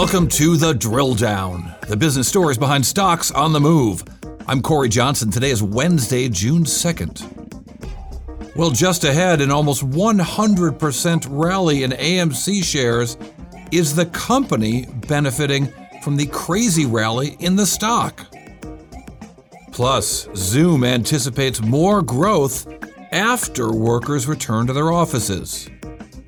Welcome to the Drill Down, the business stories behind stocks on the move. I'm Cory Johnson. Today is Wednesday, June 2nd. Well, just ahead, an almost 100% rally in AMC shares. Is the company benefiting from the crazy rally in the stock? Plus, Zoom anticipates more growth after workers return to their offices.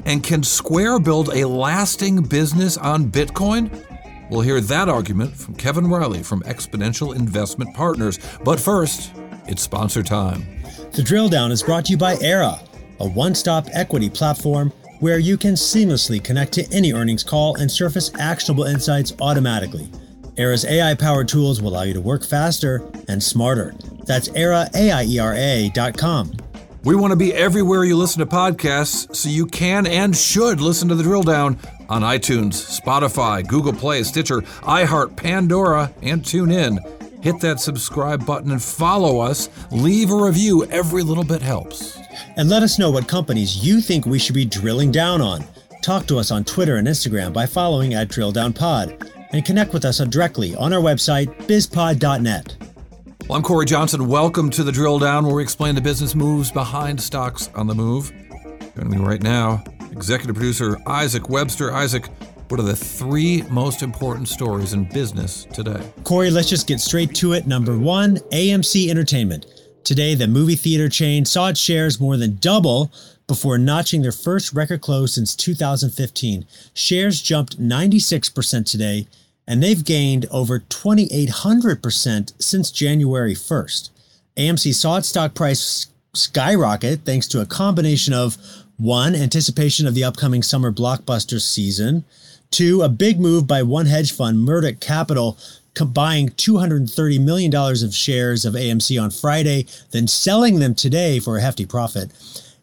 And can Square build a lasting business on Bitcoin? We'll hear that argument from Kevin Riley from Exponential Investment Partners. But first, it's sponsor time. The drill down is brought to you by Aiera, a one stop equity platform where you can seamlessly connect to any earnings call and surface actionable insights automatically. Aiera's AI powered tools will allow you to work faster and smarter. That's Aiera, A-I-E-R-A.com. We want to be everywhere you listen to podcasts, so you can and should listen to the drill down on iTunes, Spotify, Google Play, Stitcher, iHeart, Pandora, and TuneIn. Hit that subscribe button and follow us. Leave a review. Every little bit helps. And let us know what companies you think we should be drilling down on. Talk to us on Twitter and Instagram by following at DrillDownPod. And connect with us directly on our website, bizpod.net. Well, I'm Cory Johnson. Welcome to the Drill Down, where we explain the business moves behind stocks on the move. Joining me right now, executive producer Isaac Webster. Isaac, what are the three most important stories in business today? Cory, let's just get straight to it. Number one AMC Entertainment. Today, the movie theater chain saw its shares more than double before notching their first record close since 2015. Shares jumped 96% today and they've gained over 2,800% since January 1st. AMC saw its stock price skyrocket thanks to a combination of one, anticipation of the upcoming summer blockbuster season, two, a big move by one hedge fund, Mudrick Capital, buying $230 million of shares of AMC on Friday, then selling them today for a hefty profit.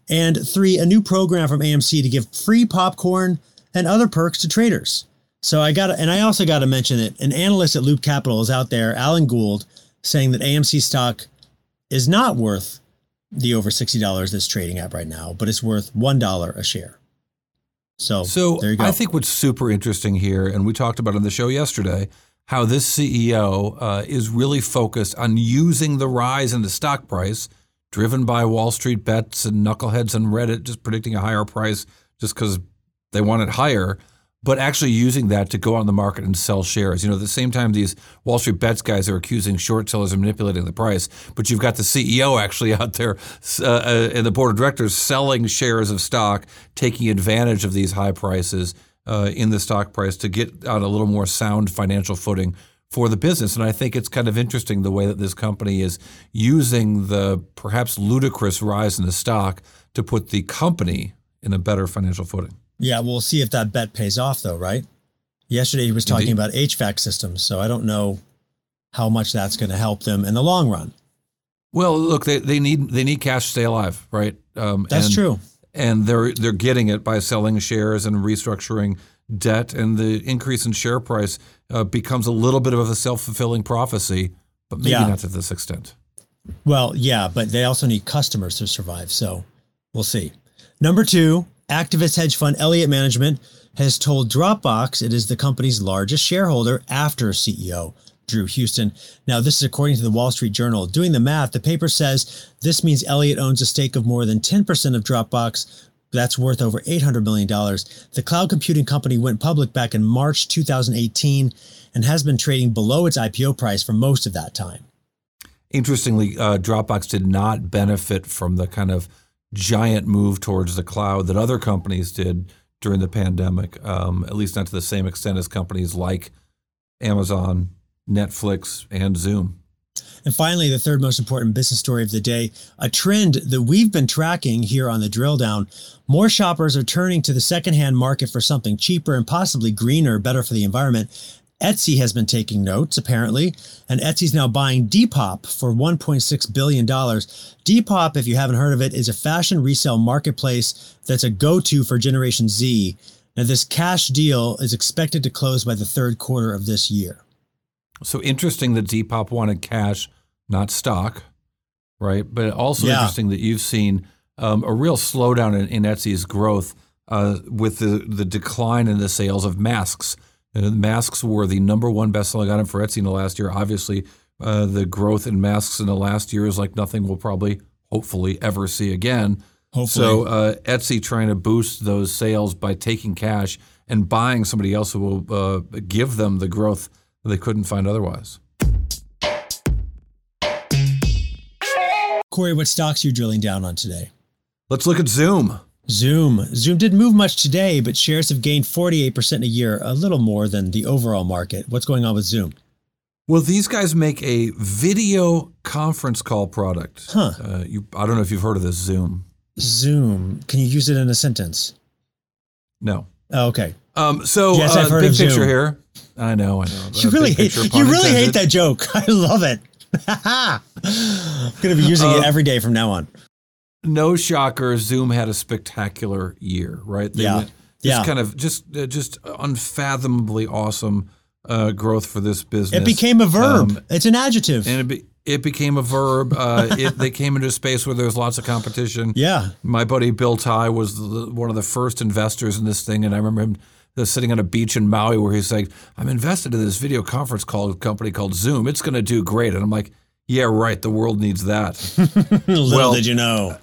And three, a new program from AMC to give free popcorn and other perks to traders. So I got, and I also got to mention that an analyst at Loop Capital is out there, Alan Gould, saying that AMC stock is not worth the over sixty dollars that's trading at right now, but it's worth one dollar a share. So, so there you go. I think what's super interesting here, and we talked about on the show yesterday, how this CEO uh, is really focused on using the rise in the stock price, driven by Wall Street bets and knuckleheads on Reddit just predicting a higher price just because they want it higher but actually using that to go on the market and sell shares. You know, at the same time, these Wall Street bets guys are accusing short sellers of manipulating the price, but you've got the CEO actually out there uh, uh, and the board of directors selling shares of stock, taking advantage of these high prices uh, in the stock price to get on a little more sound financial footing for the business. And I think it's kind of interesting the way that this company is using the perhaps ludicrous rise in the stock to put the company in a better financial footing. Yeah, we'll see if that bet pays off, though, right? Yesterday he was talking Indeed. about HVAC systems, so I don't know how much that's going to help them in the long run. Well, look, they, they need they need cash to stay alive, right? Um, that's and, true, and they're they're getting it by selling shares and restructuring debt, and the increase in share price uh, becomes a little bit of a self fulfilling prophecy, but maybe yeah. not to this extent. Well, yeah, but they also need customers to survive, so we'll see. Number two, activist hedge fund Elliott Management has told Dropbox it is the company's largest shareholder after CEO Drew Houston. Now, this is according to the Wall Street Journal. Doing the math, the paper says this means Elliott owns a stake of more than 10% of Dropbox. That's worth over $800 million. The cloud computing company went public back in March 2018 and has been trading below its IPO price for most of that time. Interestingly, uh, Dropbox did not benefit from the kind of giant move towards the cloud that other companies did during the pandemic, um, at least not to the same extent as companies like Amazon, Netflix, and Zoom. And finally, the third most important business story of the day a trend that we've been tracking here on the drill down. More shoppers are turning to the secondhand market for something cheaper and possibly greener, better for the environment. Etsy has been taking notes, apparently, and Etsy's now buying Depop for $1.6 billion. Depop, if you haven't heard of it, is a fashion resale marketplace that's a go to for Generation Z. Now, this cash deal is expected to close by the third quarter of this year. So interesting that Depop wanted cash not stock, right? But also yeah. interesting that you've seen um, a real slowdown in, in Etsy's growth uh, with the, the decline in the sales of masks. And masks were the number one best-selling item for Etsy in the last year. Obviously, uh, the growth in masks in the last year is like nothing we'll probably, hopefully, ever see again. Hopefully. So uh, Etsy trying to boost those sales by taking cash and buying somebody else who will uh, give them the growth they couldn't find otherwise. Cory, what stocks are you drilling down on today? Let's look at Zoom. Zoom. Zoom didn't move much today, but shares have gained 48% a year, a little more than the overall market. What's going on with Zoom? Well, these guys make a video conference call product. Huh. Uh, you, I don't know if you've heard of this Zoom. Zoom. Can you use it in a sentence? No. Oh, okay. Um, so, yes, I've uh, heard big of picture Zoom. here. I know, I know. You really hate, you really hate that joke. I love it. I'm going to be using it um, every day from now on. No shocker, Zoom had a spectacular year, right? They yeah. yeah. kind of just uh, just unfathomably awesome uh, growth for this business. It became a verb. Um, it's an adjective. And it, be, it became a verb. Uh, it, they came into a space where there was lots of competition. Yeah. My buddy Bill Tai was the, one of the first investors in this thing, and I remember him sitting on a beach in Maui where he's like, I'm invested in this video conference call company called Zoom. It's going to do great. And I'm like, yeah, right. The world needs that. Little well, did you know.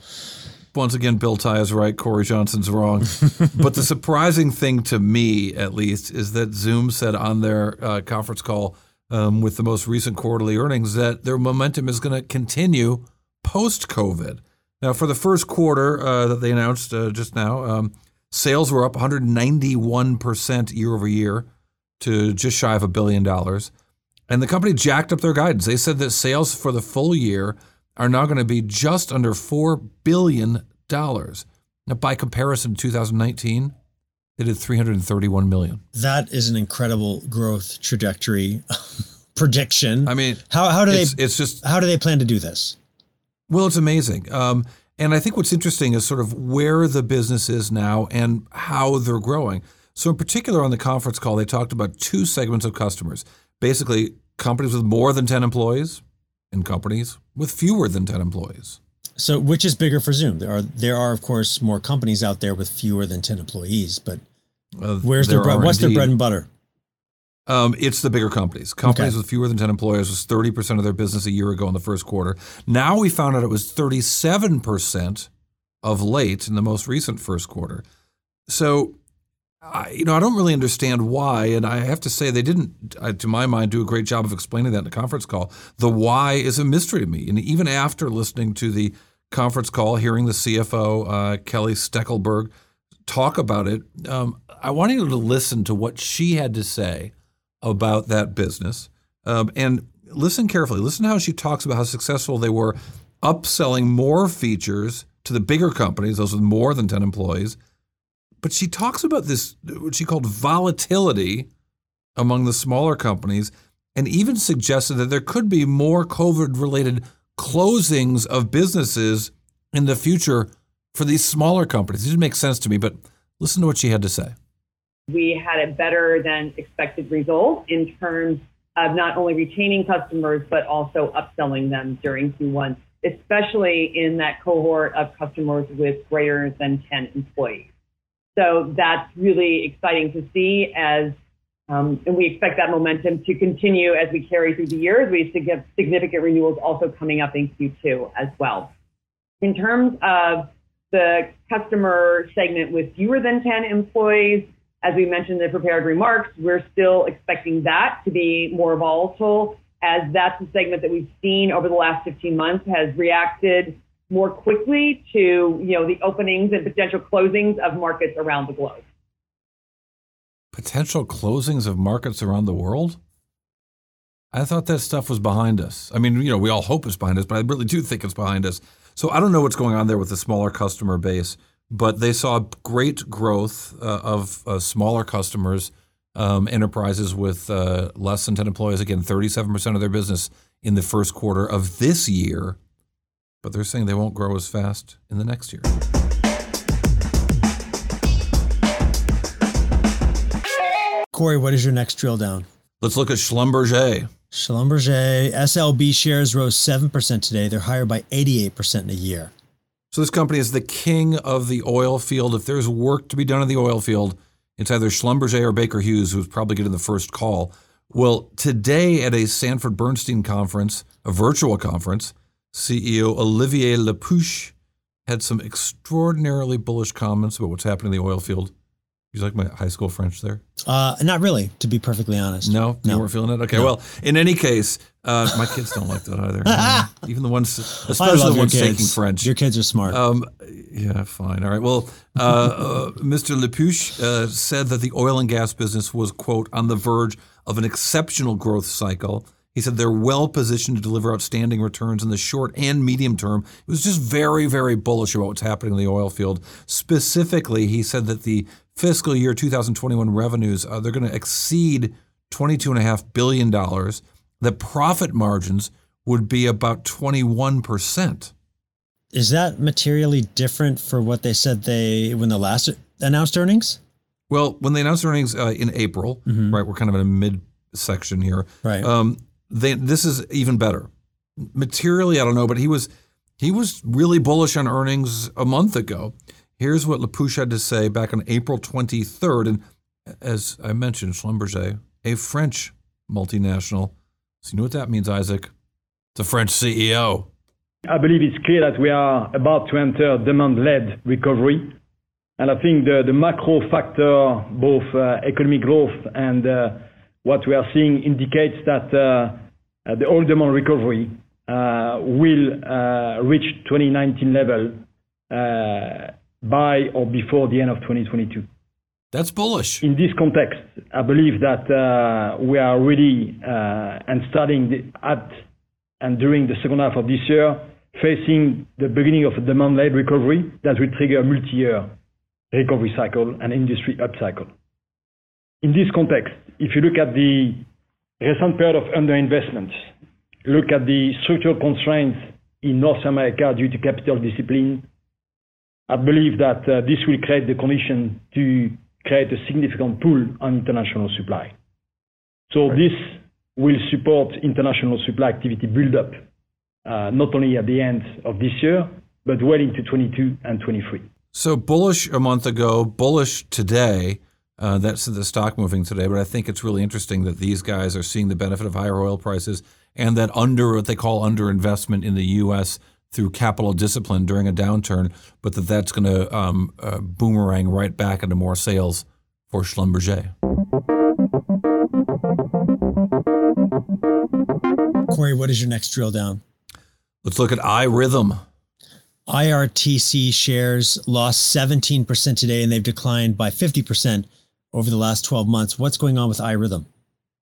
Once again, Bill Tai is right. Cory Johnson's wrong. but the surprising thing to me, at least, is that Zoom said on their uh, conference call um, with the most recent quarterly earnings that their momentum is going to continue post COVID. Now, for the first quarter uh, that they announced uh, just now, um, Sales were up 191% year over year to just shy of a billion dollars. And the company jacked up their guidance. They said that sales for the full year are now going to be just under $4 billion. Now, by comparison, 2019, they did 331 million. That is an incredible growth trajectory prediction. I mean, how, how do it's, they? It's just how do they plan to do this? Well, it's amazing. Um, and I think what's interesting is sort of where the business is now and how they're growing. So, in particular, on the conference call, they talked about two segments of customers basically, companies with more than 10 employees and companies with fewer than 10 employees. So, which is bigger for Zoom? There are, there are of course, more companies out there with fewer than 10 employees, but uh, where's their bread, what's indeed. their bread and butter? Um, it's the bigger companies. Companies okay. with fewer than 10 employees was 30% of their business a year ago in the first quarter. Now we found out it was 37% of late in the most recent first quarter. So, I, you know, I don't really understand why. And I have to say, they didn't, uh, to my mind, do a great job of explaining that in the conference call. The why is a mystery to me. And even after listening to the conference call, hearing the CFO, uh, Kelly Steckelberg, talk about it, um, I wanted you to listen to what she had to say about that business. Um, and listen carefully. Listen to how she talks about how successful they were upselling more features to the bigger companies, those with more than 10 employees. But she talks about this, what she called volatility among the smaller companies, and even suggested that there could be more COVID related closings of businesses in the future for these smaller companies. It didn't make sense to me, but listen to what she had to say we had a better than expected result in terms of not only retaining customers, but also upselling them during Q1, especially in that cohort of customers with greater than 10 employees. So that's really exciting to see as, um, and we expect that momentum to continue as we carry through the year as we have significant renewals also coming up in Q2 as well. In terms of the customer segment with fewer than 10 employees, as we mentioned in the prepared remarks, we're still expecting that to be more volatile as that's the segment that we've seen over the last 15 months has reacted more quickly to, you know, the openings and potential closings of markets around the globe. Potential closings of markets around the world? I thought that stuff was behind us. I mean, you know, we all hope it's behind us, but I really do think it's behind us. So I don't know what's going on there with the smaller customer base, but they saw great growth uh, of uh, smaller customers, um, enterprises with uh, less than 10 employees. Again, 37% of their business in the first quarter of this year, but they're saying they won't grow as fast in the next year. Cory, what is your next drill down? Let's look at Schlumberger. Schlumberger SLB shares rose 7% today. They're higher by 88% in a year. So this company is the king of the oil field. If there's work to be done in the oil field, it's either Schlumberger or Baker Hughes who's probably getting the first call. Well, today at a Sanford Bernstein conference, a virtual conference, CEO Olivier Le Peuch had some extraordinarily bullish comments about what's happening in the oil field. You like my high school French there? Uh, not really, to be perfectly honest. No, No. you weren't feeling it. Okay, well, in any case, uh, my kids don't like that either. Even the ones, especially the ones kids. taking French. Your kids are smart. Um, yeah, fine. All right. Well, uh, uh, Mr. Le Peuch uh, said that the oil and gas business was, quote, on the verge of an exceptional growth cycle. He said they're well positioned to deliver outstanding returns in the short and medium term. It was just very, very bullish about what's happening in the oil field. Specifically, he said that the fiscal year 2021 revenues, uh, they're going to exceed $22.5 billion. The profit margins would be about 21%. is that materially different for what they said they when the last announced earnings? Well, when they announced earnings uh, in April, right, we're kind of in a mid section here. Right. Um, this is even better. Materially, I don't know, but he was he was really bullish on earnings a month ago. Here's what Le Peuch had to say back on April 23rd, and as I mentioned, Schlumberger, a French multinational. So you know what that means, Isaac? A French CEO. I believe it's clear that we are about to enter demand-led recovery. and I think the the macro factor, both uh, economic growth and uh, what we are seeing indicates that uh, the oil demand recovery uh, will uh, reach 2019 level uh, by or before the end of 2022. That's bullish. In this context, I believe that uh, we are really uh, and starting the, at and during the second half of this year, facing the beginning of a demand-led recovery that will trigger a multi-year recovery cycle and industry upcycle. In this context, if you look at the recent period of underinvestment, look at the structural constraints in North America due to capital discipline, I believe that uh, this will create the condition to create a significant pull on international supply. So this will support international supply activity build-up, uh, not only at the end of this year, but well into 22 and 23. So bullish a month ago, bullish today. Uh, that's the stock moving today, but I think it's really interesting that these guys are seeing the benefit of higher oil prices and that under what they call underinvestment in the U.S. through capital discipline during a downturn, but that that's going to um, uh, boomerang right back into more sales for Schlumberger. Cory, what is your next drill down? Let's look at iRhythm. IRTC shares lost 17% today and they've declined by 50% over the last 12 months. What's going on with iRhythm?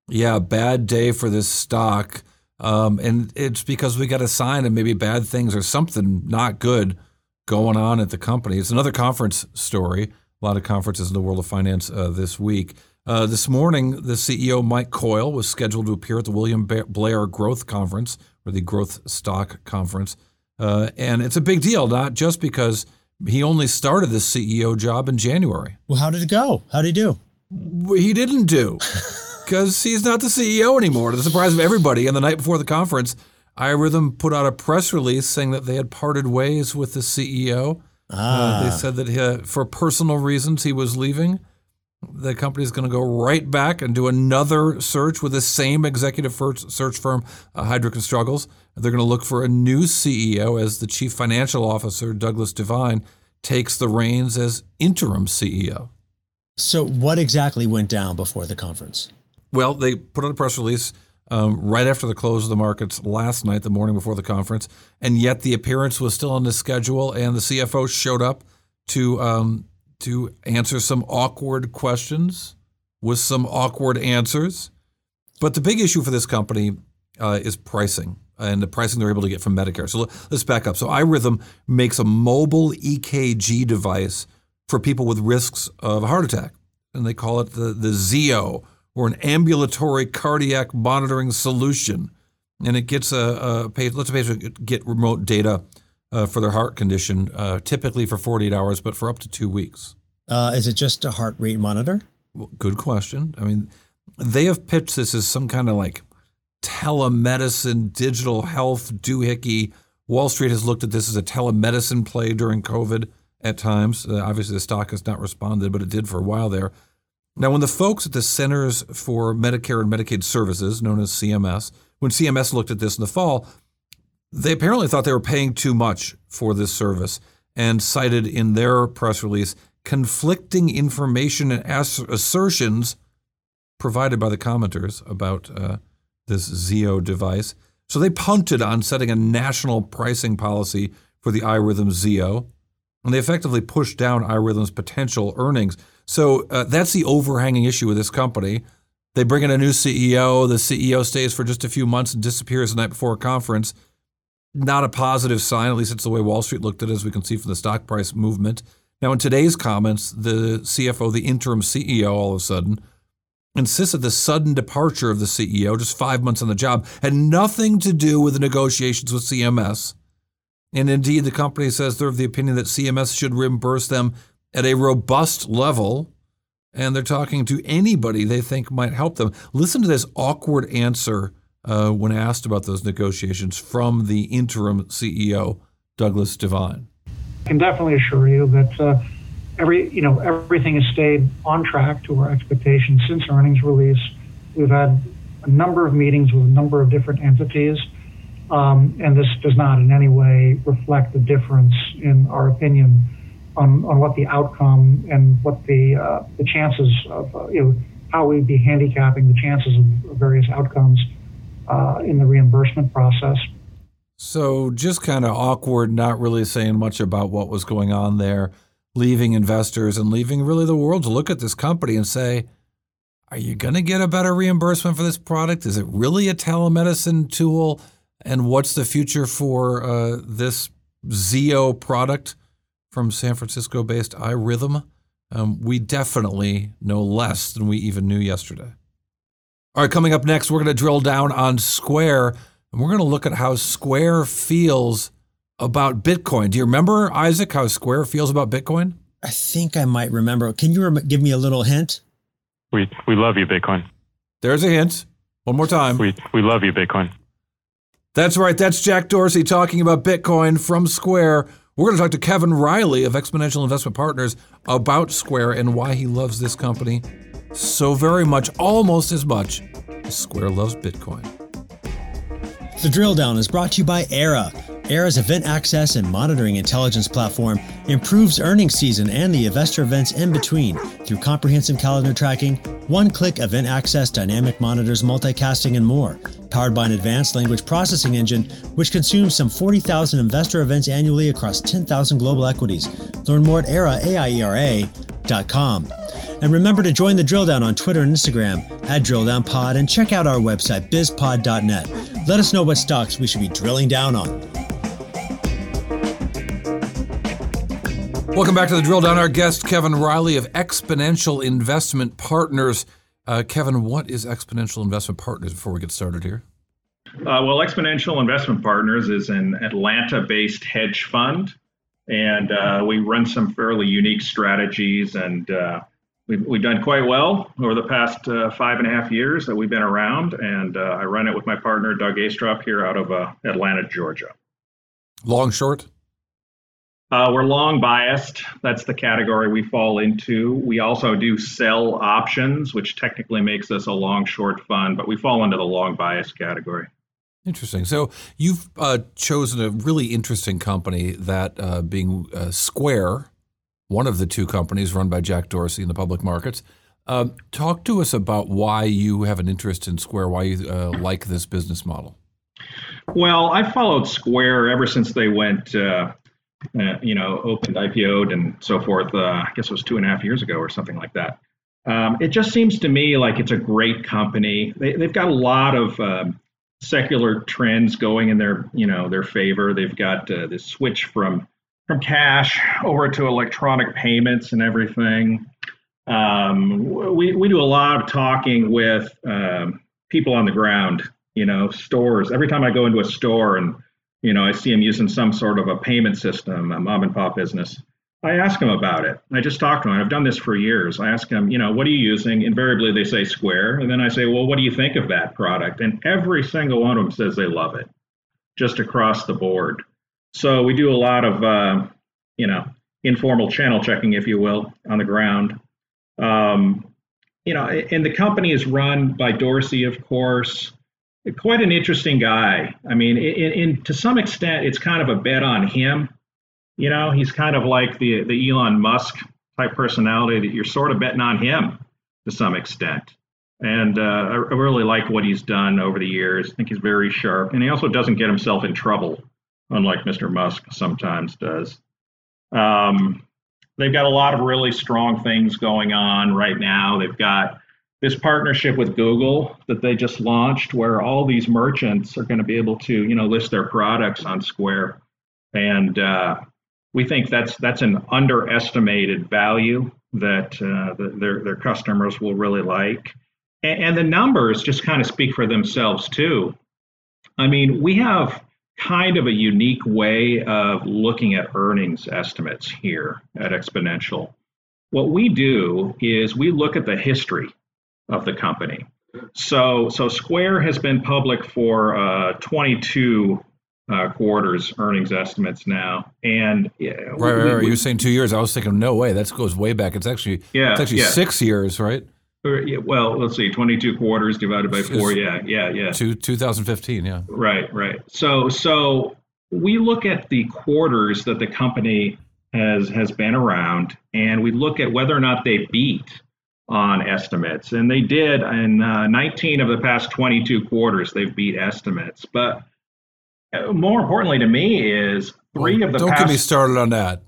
Yeah, bad day for this stock. Um, and it's because we got a sign of maybe bad things or something not good going on at the company. It's another conference story. A lot of conferences in the world of finance uh, this week. Uh, this morning, the CEO, Mike Coyle, was scheduled to appear at the William Blair Growth Conference or the Growth Stock Conference. Uh, and it's a big deal, not just because he only started the CEO job in January. Well, how did it go? How did he do? He didn't do because he's not the CEO anymore. To the surprise of everybody, and the night before the conference, iRhythm put out a press release saying that they had parted ways with the CEO. Uh, they said that he, for personal reasons he was leaving. The company is going to go right back and do another search with the same executive search firm, uh, Heidrick and Struggles. They're going to look for a new CEO as the chief financial officer, Douglas Devine, takes the reins as interim CEO. So, what exactly went down before the conference? Well, they put out a press release um, right after the close of the markets last night, the morning before the conference, and yet the appearance was still on the schedule, and the CFO showed up to um, to answer some awkward questions with some awkward answers. But the big issue for this company uh, is pricing and the pricing they're able to get from Medicare. So let's back up. So iRhythm makes a mobile EKG device for people with risks of a heart attack, and they call it the, the Zio or an ambulatory cardiac monitoring solution. And it gets a, a patient, lets a patient get remote data uh, for their heart condition, uh, typically for 48 hours, but for up to two weeks. Uh, is it just a heart rate monitor? Well, good question. I mean, they have pitched this as some kind of like telemedicine, digital health doohickey. Wall Street has looked at this as a telemedicine play during COVID at times. Uh, obviously, the stock has not responded, but it did for a while there. Now, when the folks at the Centers for Medicare and Medicaid Services, known as CMS, when CMS looked at this in the fall, they apparently thought they were paying too much for this service and cited in their press release conflicting information and assertions provided by the commenters about uh, this Zio device. So they punted on setting a national pricing policy for the iRhythm Zio, and they effectively pushed down iRhythm's potential earnings. So uh, that's the overhanging issue with this company. They bring in a new CEO. The CEO stays for just a few months and disappears the night before a conference. Not a positive sign, at least it's the way Wall Street looked at it, as we can see from the stock price movement. Now, in today's comments, the CFO, the interim CEO, all of a sudden insists that the sudden departure of the CEO, just five months on the job, had nothing to do with the negotiations with CMS. And indeed, the company says they're of the opinion that CMS should reimburse them at a robust level. And they're talking to anybody they think might help them. Listen to this awkward answer uh, when asked about those negotiations from the interim CEO, Douglas Devine. I can definitely assure you that. Uh, every you know everything has stayed on track to our expectations since earnings release. We've had a number of meetings with a number of different entities, um, and this does not in any way reflect the difference in our opinion on, on what the outcome and what the uh, the chances of uh, you know how we'd be handicapping the chances of various outcomes uh, in the reimbursement process. So just kind of awkward, not really saying much about what was going on there leaving investors and leaving really the world to look at this company and say, are you going to get a better reimbursement for this product? Is it really a telemedicine tool? And what's the future for uh, this Zio product from San Francisco based iRhythm? Um, we definitely know less than we even knew yesterday. All right, coming up next, we're going to drill down on Square and we're going to look at how Square feels about Bitcoin. Do you remember, Isaac, how Square feels about Bitcoin? I think I might remember. Can you rem- give me a little hint? We, we love you, Bitcoin. There's a hint. One more time. We, we love you, Bitcoin. That's right. That's Jack Dorsey talking about Bitcoin from Square. We're going to talk to Kevin Riley of Exponential Investment Partners about Square and why he loves this company so very much, almost as much as Square loves Bitcoin. The drill down is brought to you by Aiera. Aiera's event access and monitoring intelligence platform improves earnings season and the investor events in between through comprehensive calendar tracking, one click event access, dynamic monitors, multicasting, and more. Powered by an advanced language processing engine, which consumes some 40,000 investor events annually across 10,000 global equities. Learn more at aiera.com. And remember to join the drill down on Twitter and Instagram at DrillDownPod and check out our website, bizpod.net. Let us know what stocks we should be drilling down on. Welcome back to the Drill Down. Our guest, Kevin Riley of Exponential Investment Partners. Uh, Kevin, what is Exponential Investment Partners before we get started here? Uh, well, Exponential Investment Partners is an Atlanta based hedge fund, and uh, we run some fairly unique strategies. And uh, we've, we've done quite well over the past uh, five and a half years that we've been around. And uh, I run it with my partner, Doug Astrop, here out of Atlanta, Georgia. Long, short? Uh, we're long biased. That's the category we fall into. We also do sell options, which technically makes us a long short fund, but we fall into the long bias category. Interesting. So you've uh, chosen a really interesting company, that uh, being uh, Square, one of the two companies run by Jack Dorsey in the public markets. Um, talk to us about why you have an interest in Square, why you uh, like this business model. Well, I followed Square ever since they went uh, uh, you know, opened, IPO'd, and so forth. Uh, I guess it was two and a half years ago or something like that. Um, it just seems to me like it's a great company. They, have got a lot of um, secular trends going in their, you know, their favor. They've got uh, this switch from from cash over to electronic payments and everything. Um, we we do a lot of talking with um, people on the ground. You know, stores. Every time I go into a store and you know I see them using some sort of a payment system, a mom and pop business I ask them about it. I just talk to them. I've done this for years. I ask them, you know, what are you using? Invariably, they say Square. And then I say, well, what do you think of that product? And every single one of them says they love it, just across the board. So we do a lot of, uh, you know, informal channel checking, if you will, on the ground. Um, you know, and the company is run by Dorsey, of course. Quite an interesting guy. I mean, in, in to some extent, it's kind of a bet on him you know, he's kind of like the the Elon Musk type personality that you're sort of betting on him to some extent. And uh, I really like what he's done over the years. I think he's very sharp, and he also doesn't get himself in trouble, unlike Mr. Musk sometimes does. Um, they've got a lot of really strong things going on right now. They've got this partnership with Google that they just launched, where all these merchants are going to be able to, you know, list their products on Square, and uh, we think that's that's an underestimated value that uh, the, their their customers will really like, and, and the numbers just kind of speak for themselves too. I mean, we have kind of a unique way of looking at earnings estimates here at Exponential. What we do is we look at the history of the company. So, so Square has been public for uh, 22 uh, quarters earnings estimates now. And yeah, right, we, right, right. you were saying two years. I was thinking, no way, that goes way back. It's actually yeah, it's actually yeah. six years, right? Well, let's see, 22 quarters divided by four. Yeah, yeah, yeah. Two, 2015, yeah. Right, right. So, so we look at the quarters that the company has has been around, and we look at whether or not they beat on estimates, and they did in uh, 19 of the past 22 quarters. They've beat estimates, but more importantly to me is three well, of the. Don't past, get me started on that.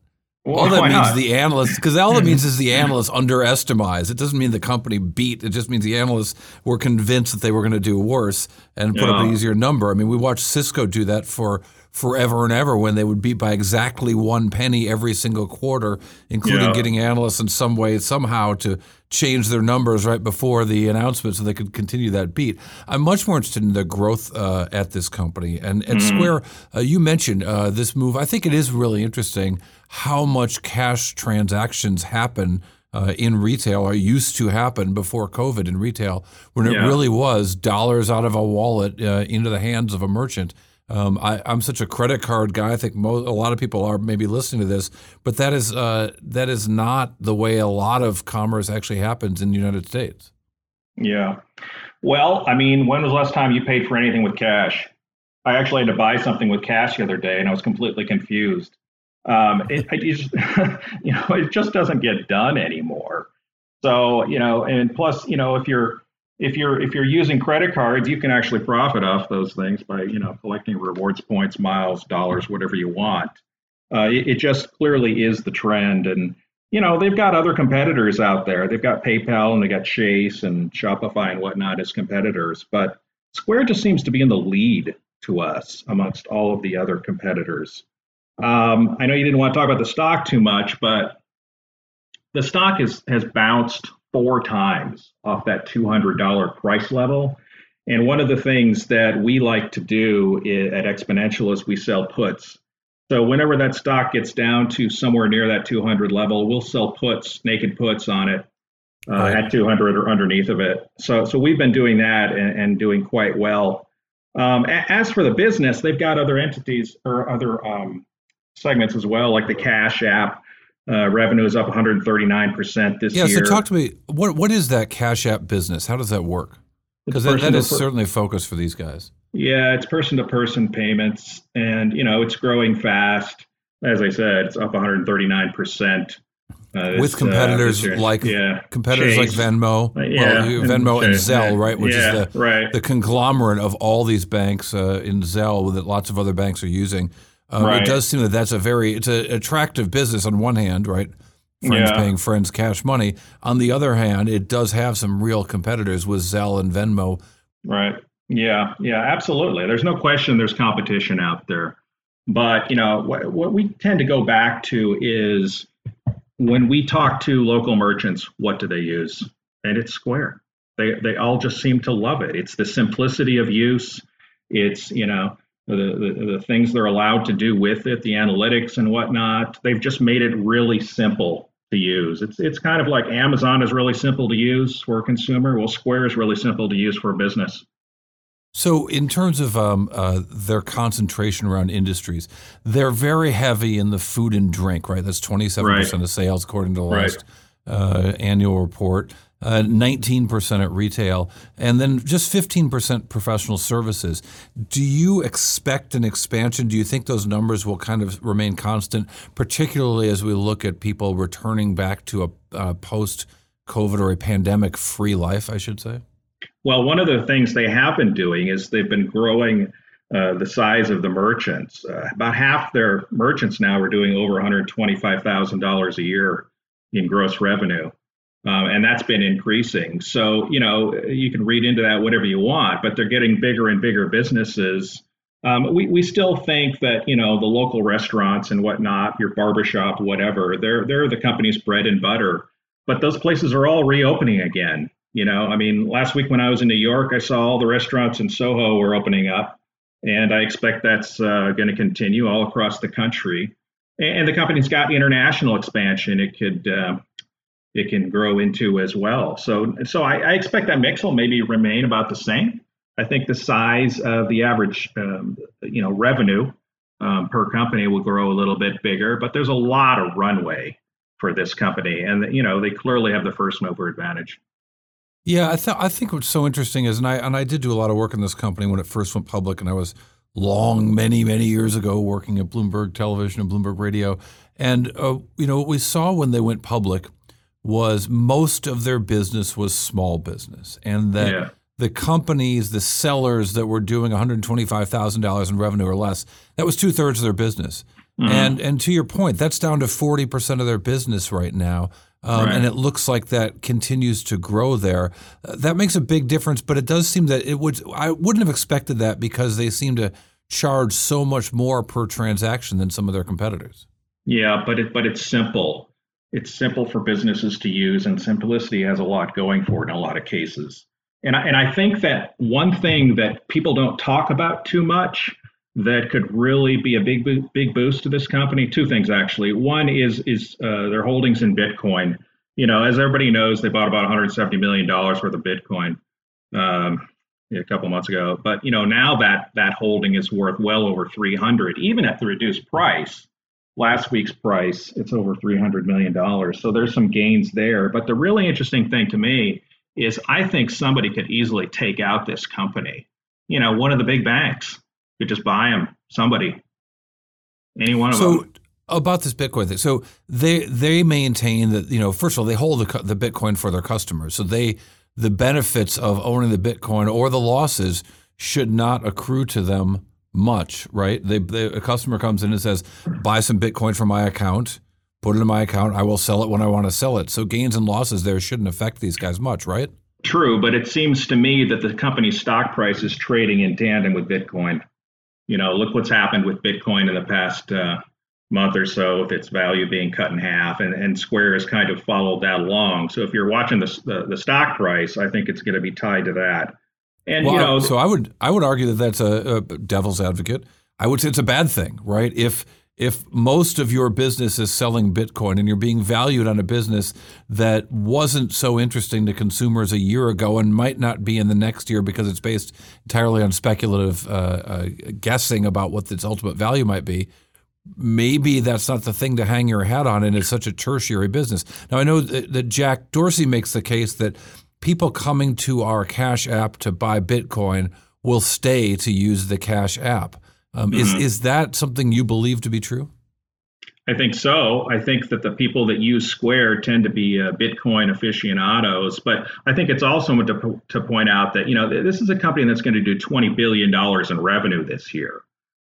Well, all that means not? the analysts, because all it means is the analysts underestimates. It doesn't mean the company beat. It just means the analysts were convinced that they were going to do worse and put yeah. up an easier number. I mean, we watched Cisco do that for forever and ever when they would beat by exactly one penny every single quarter, including yeah. getting analysts in some way somehow to change their numbers right before the announcement so they could continue that beat. I'm much more interested in the growth uh, at this company. And at mm-hmm. Square, uh, you mentioned uh, this move. I think it is really interesting how much cash transactions happen uh, in retail or used to happen before COVID in retail, when it yeah. really was dollars out of a wallet uh, into the hands of a merchant. Um, I, am such a credit card guy. I think most, a lot of people are maybe listening to this, but that is uh, that is not the way a lot of commerce actually happens in the United States. Yeah. Well, I mean, when was the last time you paid for anything with cash? I actually had to buy something with cash the other day, and I was completely confused. Um, it, just, you know, it just doesn't get done anymore. So, you know, and plus, you know, if you're if you're if you're using credit cards, you can actually profit off those things by you know collecting rewards points, miles, dollars, whatever you want. Uh, it, it, just clearly is the trend, and you know they've got other competitors out there. They've got PayPal and they got Chase and Shopify and whatnot as competitors, but Square just seems to be in the lead to us amongst all of the other competitors. Um, I know you didn't want to talk about the stock too much, but the stock is, has bounced four times off that $200 price level. And one of the things that we like to do at Exponential is we sell puts. So whenever that stock gets down to somewhere near that 200 level, we'll sell puts, naked puts on it uh, right. at 200 or underneath of it. So so we've been doing that and, and doing quite well. Um, as for the business, they've got other entities or other um, segments as well, like the Cash App. Uh, revenue is up 139% this yeah, year. Yeah, so talk to me. What What is that Cash App business? How does that work? Because that, that is per- certainly a focus for these guys. Yeah, it's person to person payments, and you know it's growing fast. As I said, it's up 139%. Uh, with uh, competitors uh, like yeah, competitors Chase. like Venmo, uh, yeah, well, Venmo and, and Zelle, yeah, right? Which yeah, is the right. the conglomerate of all these banks uh, in Zelle that lots of other banks are using. Um, right. It does seem that that's a very it's an attractive business on one hand, right? friends Yeah. paying friends cash money. On the other hand, it does have some real competitors with Zelle and Venmo. Right. Yeah. Yeah. Absolutely. There's no question. There's competition out there, but you know what, what we tend to go back to is when we talk to local merchants, what do they use? And it's Square. They they all just seem to love it. It's the simplicity of use. It's you know the, the the things they're allowed to do with it, the analytics and whatnot. They've just made it really simple to use. It's it's kind of like Amazon is really simple to use for a consumer. Well, Square is really simple to use for a business. So, in terms of um, uh, their concentration around industries, they're very heavy in the food and drink, right? That's 27% Right. of sales, according to the Right. last uh, annual report, uh, 19% at retail, and then just 15% professional services. Do you expect an expansion? Do you think those numbers will kind of remain constant, particularly as we look at people returning back to a uh, post COVID or a pandemic free life, I should say? Well, one of the things they have been doing is they've been growing uh, the size of the merchants. Uh, about half their merchants now are doing over $125,000 a year in gross revenue. Um, and that's been increasing. So, you know, you can read into that whatever you want, but they're getting bigger and bigger businesses. Um, we, we still think that, you know, the local restaurants and whatnot, your barbershop, whatever, they're, they're the company's bread and butter. But those places are all reopening again. You know, I mean, last week when I was in New York, I saw all the restaurants in Soho were opening up, and I expect that's uh, going to continue all across the country. And the company's got international expansion; it could uh, it can grow into as well. So, so I, I expect that mix will maybe remain about the same. I think the size of the average, um, you know, revenue um, per company will grow a little bit bigger, but there's a lot of runway for this company, and you know, they clearly have the first mover advantage. Yeah, I thought I think what's so interesting is, and I and I did do a lot of work in this company when it first went public, and I was long, many, many years ago working at Bloomberg Television and Bloomberg Radio, and uh, you know what we saw when they went public was most of their business was small business, and that Yeah. the companies, the sellers that were doing one hundred twenty five thousand dollars in revenue or less, that was two thirds of their business. And and to your point, that's down to forty percent of their business right now. Um, Right. And it looks like that continues to grow there. Uh, that makes a big difference, but it does seem that it would. I wouldn't have expected that because they seem to charge so much more per transaction than some of their competitors. Yeah, but it but it's simple. It's simple for businesses to use, and simplicity has a lot going for it in a lot of cases. And I, and I think that one thing that people don't talk about too much that could really be a big big boost to this company. Two things actually. One is is uh, their holdings in Bitcoin. You know, as everybody knows, they bought about 170 million dollars worth of Bitcoin um, a couple months ago. But you know, now that that holding is worth well over 300, even at the reduced price last week's price, it's over $300 million. So there's some gains there. But the really interesting thing to me is I think somebody could easily take out this company. You know, one of the big banks could just buy them, somebody, any one of So them. about this Bitcoin thing, so they they maintain that you know first of all they hold the, the Bitcoin for their customers, so they the benefits of owning the Bitcoin or the losses should not accrue to them much, right? They, they a customer comes in and says, "Buy some Bitcoin from my account." Put it in my account. I will sell it when I want to sell it. So gains and losses there shouldn't affect these guys much, right? True, but it seems to me that the company's stock price is trading in tandem with Bitcoin. You know, look what's happened with Bitcoin in the past uh, month or so, with its value being cut in half, and, and Square has kind of followed that along. So if you're watching the the, the stock price, I think it's going to be tied to that. And Well, you know, so I would I would argue that that's a, a devil's advocate. I would say it's a bad thing, right? If if most of your business is selling Bitcoin and you're being valued on a business that wasn't so interesting to consumers a year ago and might not be in the next year because it's based entirely on speculative uh, uh, guessing about what its ultimate value might be, maybe that's not the thing to hang your hat on and it's such a tertiary business. Now, I know that, that Jack Dorsey makes the case that people coming to our Cash app to buy Bitcoin will stay to use the Cash app. Um, Is is that something you believe to be true? I think so. I think that the people that use Square tend to be uh, Bitcoin aficionados, but I think it's also to, to point out that you know this is a company that's going to do 20 billion dollars in revenue this year.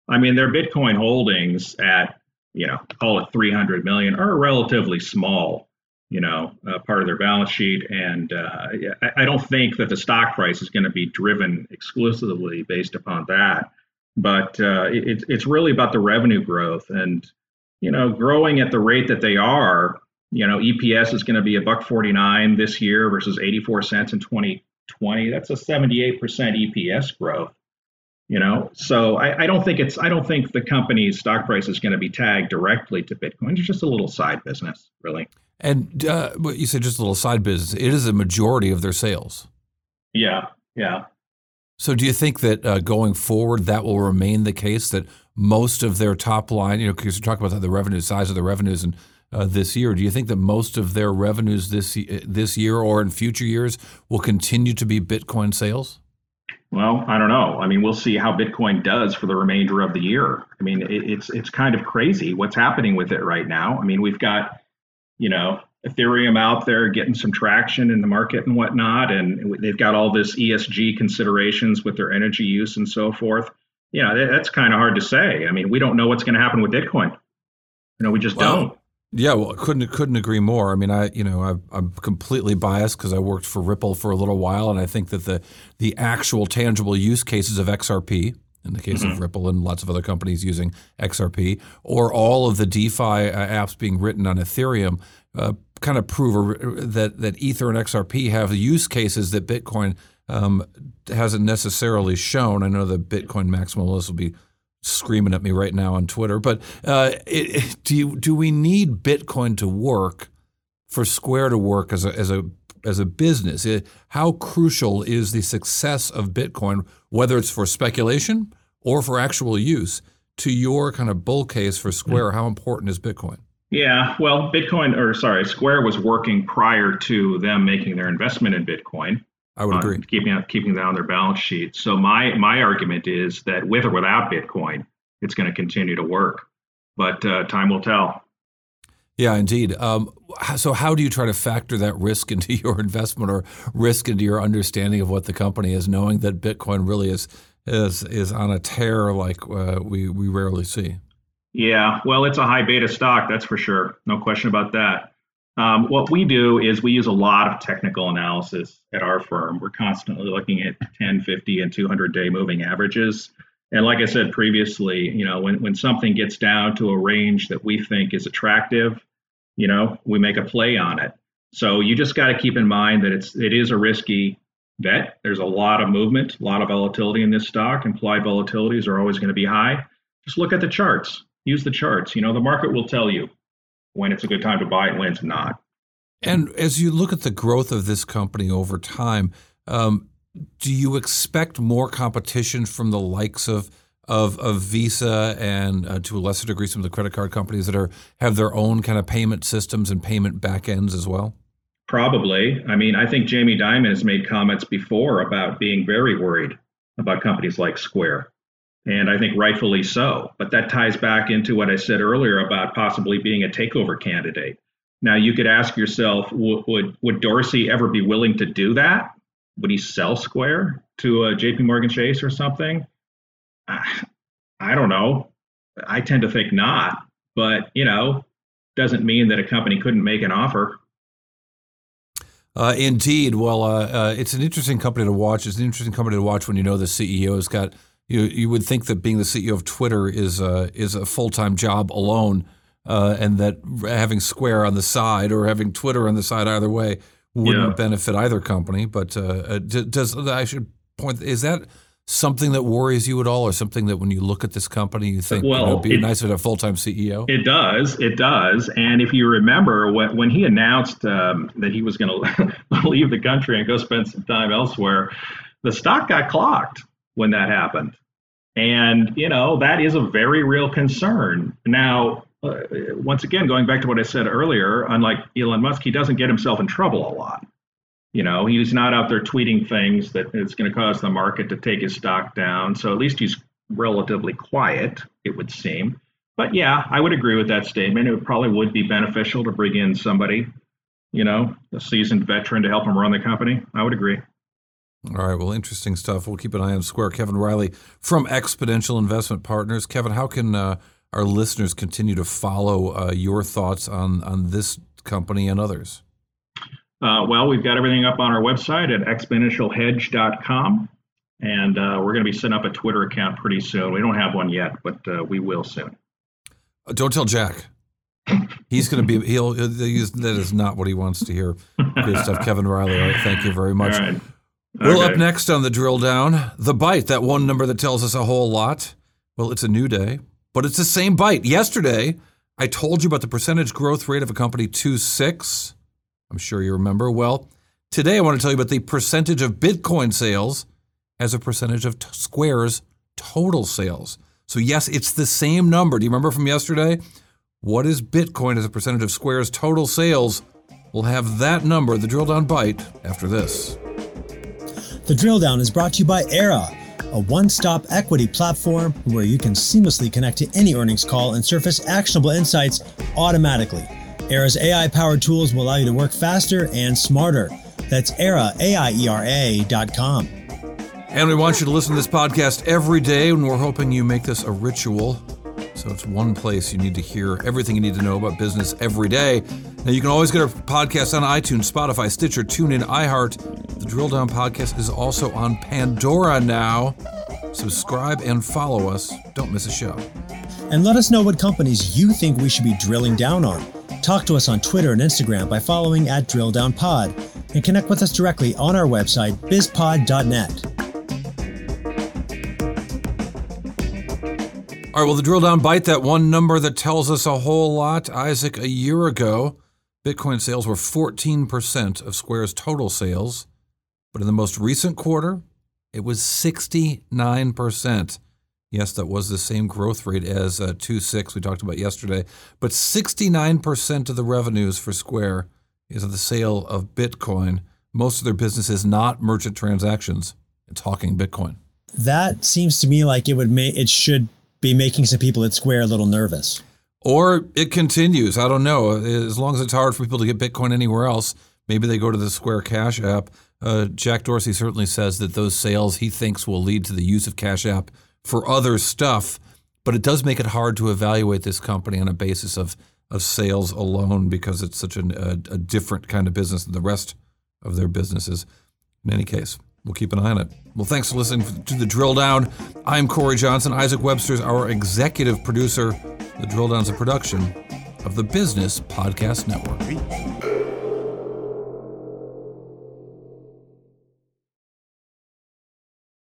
I mean, their Bitcoin holdings at you know call it 300 million are relatively small you know, uh, part of their balance sheet. And uh, I, I, don't think that the stock price is going to be driven exclusively based upon that. But uh, it, it's really about the revenue growth and, you know, growing at the rate that they are. You know, EPS is going to be a buck 49 this year versus 84 cents in 2020. That's a 78% EPS growth you know so I, I, don't think it's i don't think the company's stock price is going to be tagged directly to bitcoin it's just a little side business really and uh, you said just a little side business it is a majority of their sales yeah yeah so do you think that uh, going forward that will remain the case that most of their top line you know because you're talking about the revenue size of the revenues and uh, this year. Do you think that most of their revenues this this year or in future years will continue to be Bitcoin sales? Well, I don't know. I mean, we'll see how Bitcoin does for the remainder of the year. I mean, it, it's it's kind of crazy what's happening with it right now. I mean, we've got, you know, Ethereum out there getting some traction in the market and whatnot, and they've got all this ESG considerations with their energy use and so forth. You know, that's kind of hard to say. I mean, we don't know what's going to happen with Bitcoin. You know, we just well, don't. Yeah, well, couldn't couldn't agree more. I mean, I you know I, am completely biased because I worked for Ripple for a little while, and I think that the the actual tangible use cases of XRP, in the case mm-hmm. of Ripple and lots of other companies using XRP, or all of the DeFi uh, apps being written on Ethereum, uh, kind of prove that that Ether and XRP have use cases that Bitcoin um, hasn't necessarily shown. I know the Bitcoin maximalists will be screaming at me right now on Twitter. But uh, it, do you, do we need Bitcoin to work for Square to work as a as a as a business? It, how crucial is the success of Bitcoin, whether it's for speculation or for actual use, to your kind of bull case for Square? How important is Bitcoin? Yeah, well, Bitcoin, or sorry, Square was working prior to them making their investment in Bitcoin. I would agree. keeping keeping that on their balance sheet. So my my argument is that with or without Bitcoin, it's going to continue to work, but uh, time will tell. Yeah, indeed. Um, so, how do you try to factor that risk into your investment or risk into your understanding of what the company is, knowing that Bitcoin really is is is on a tear like uh, we we rarely see? Yeah, well, it's a high beta stock, that's for sure. No question about that. Um, what we do is we use a lot of technical analysis at our firm. We're constantly looking at 10, 50, and 200 day moving averages. And like I said previously, you know, when, when something gets down to a range that we think is attractive, you know, we make a play on it. So you just got to keep in mind that it's it is a risky bet. There's a lot of movement, a lot of volatility in this stock. Implied volatilities are always going to be high. Just look at the charts. Use the charts. You know, the market will tell you when it's a good time to buy and when it's not. And as you look at the growth of this company over time, um, do you expect more competition from the likes of of, of Visa and uh, to a lesser degree some of the credit card companies that are have their own kind of payment systems and payment backends as well? Probably. I mean, I think Jamie Dimon has made comments before about being very worried about companies like Square and I think rightfully so. But that ties back into what I said earlier about possibly being a takeover candidate. Now, you could ask yourself, would, would, would Dorsey ever be willing to do that? Would he sell Square to a JP Morgan Chase or something? I don't know. I tend to think not, but you know, doesn't mean that a company couldn't make an offer. Uh, indeed. Well, uh, uh, it's an interesting company to watch. It's an interesting company to watch when you know the CEO has got you you would think that being the CEO of Twitter is a, is a full time job alone, uh, and that having Square on the side or having Twitter on the side either way wouldn't yeah. benefit either company. But uh, uh does I should point is that something that worries you at all, or something that when you look at this company you think well, you know, it'd be it, nice to have a full time CEO? It does, it does. And if you remember when when he announced um, that he was going to leave the country and go spend some time elsewhere, the stock got clocked when that happened. And, you know, that is a very real concern. Now, uh, once again, going back to what I said earlier, unlike Elon Musk, he doesn't get himself in trouble a lot. You know, he's not out there tweeting things that it's going to cause the market to take his stock down. So at least he's relatively quiet, it would seem. But yeah, I would agree with that statement. It probably would be beneficial to bring in somebody, you know, a seasoned veteran to help him run the company. I would agree. All right. Well, interesting stuff. We'll keep an eye on Square. Kevin Riley from Exponential Investment Partners. Kevin, how can uh, our listeners continue to follow uh, your thoughts on on this company and others? Uh, well, we've got everything up on our website at exponentialhedge.com. And uh, we're going to be setting up a Twitter account pretty soon. We don't have one yet, but uh, we will soon. Uh, don't tell Jack. He's going to be, he'll, he's, that is not what he wants to hear. Good stuff. Kevin Riley, all right, thank you very much. Right. Well, Okay. up next on the drill down, the bite, that one number that tells us a whole lot. Well, it's a new day, but it's the same bite. Yesterday, I told you about the percentage growth rate of a company 2.6. I'm sure you remember. Well, today I want to tell you about the percentage of Bitcoin sales as a percentage of t- Square's total sales. So, yes, it's the same number. Do you remember from yesterday? What is Bitcoin as a percentage of Square's total sales? We'll have that number, the drill down bite, after this. The drill down is brought to you by Aiera, a one stop equity platform where you can seamlessly connect to any earnings call and surface actionable insights automatically. Aiera's AI powered tools will allow you to work faster and smarter. That's Aiera, A-I-E-R-A dot com. And we want you to listen to this podcast every day, and we're hoping you make this a ritual. So it's one place you need to hear everything you need to know about business every day. Now, you can always get our podcast on iTunes, Spotify, Stitcher, TuneIn, iHeart. The Drill Down podcast is also on Pandora now. Subscribe and follow us. Don't miss a show. And let us know what companies you think we should be drilling down on. Talk to us on Twitter and Instagram by following at Drill Down Pod, and connect with us directly on our website, bizpod.net. All right, well, the drill down bite, that one number that tells us a whole lot. Isaac, a year ago, Bitcoin sales were 14% of Square's total sales. But in the most recent quarter, it was 69%. Yes, that was the same growth rate as uh, 2.6 we talked about yesterday. But 69% of the revenues for Square is the sale of Bitcoin. Most of their business is not merchant transactions. It's hawking Bitcoin. That seems to me like it would make it should be making some people at Square a little nervous. Or it continues. I don't know. As long as it's hard for people to get Bitcoin anywhere else, maybe they go to the Square Cash App. Uh, Jack Dorsey certainly says that those sales he thinks will lead to the use of Cash App for other stuff. But it does make it hard to evaluate this company on a basis of, of sales alone because it's such an, a, a different kind of business than the rest of their businesses. In any case, we'll keep an eye on it. Well, thanks for listening to the Drill Down. I'm Cory Johnson. Isaac Webster's our executive producer. The Drill Down's a production of the Business Podcast Network.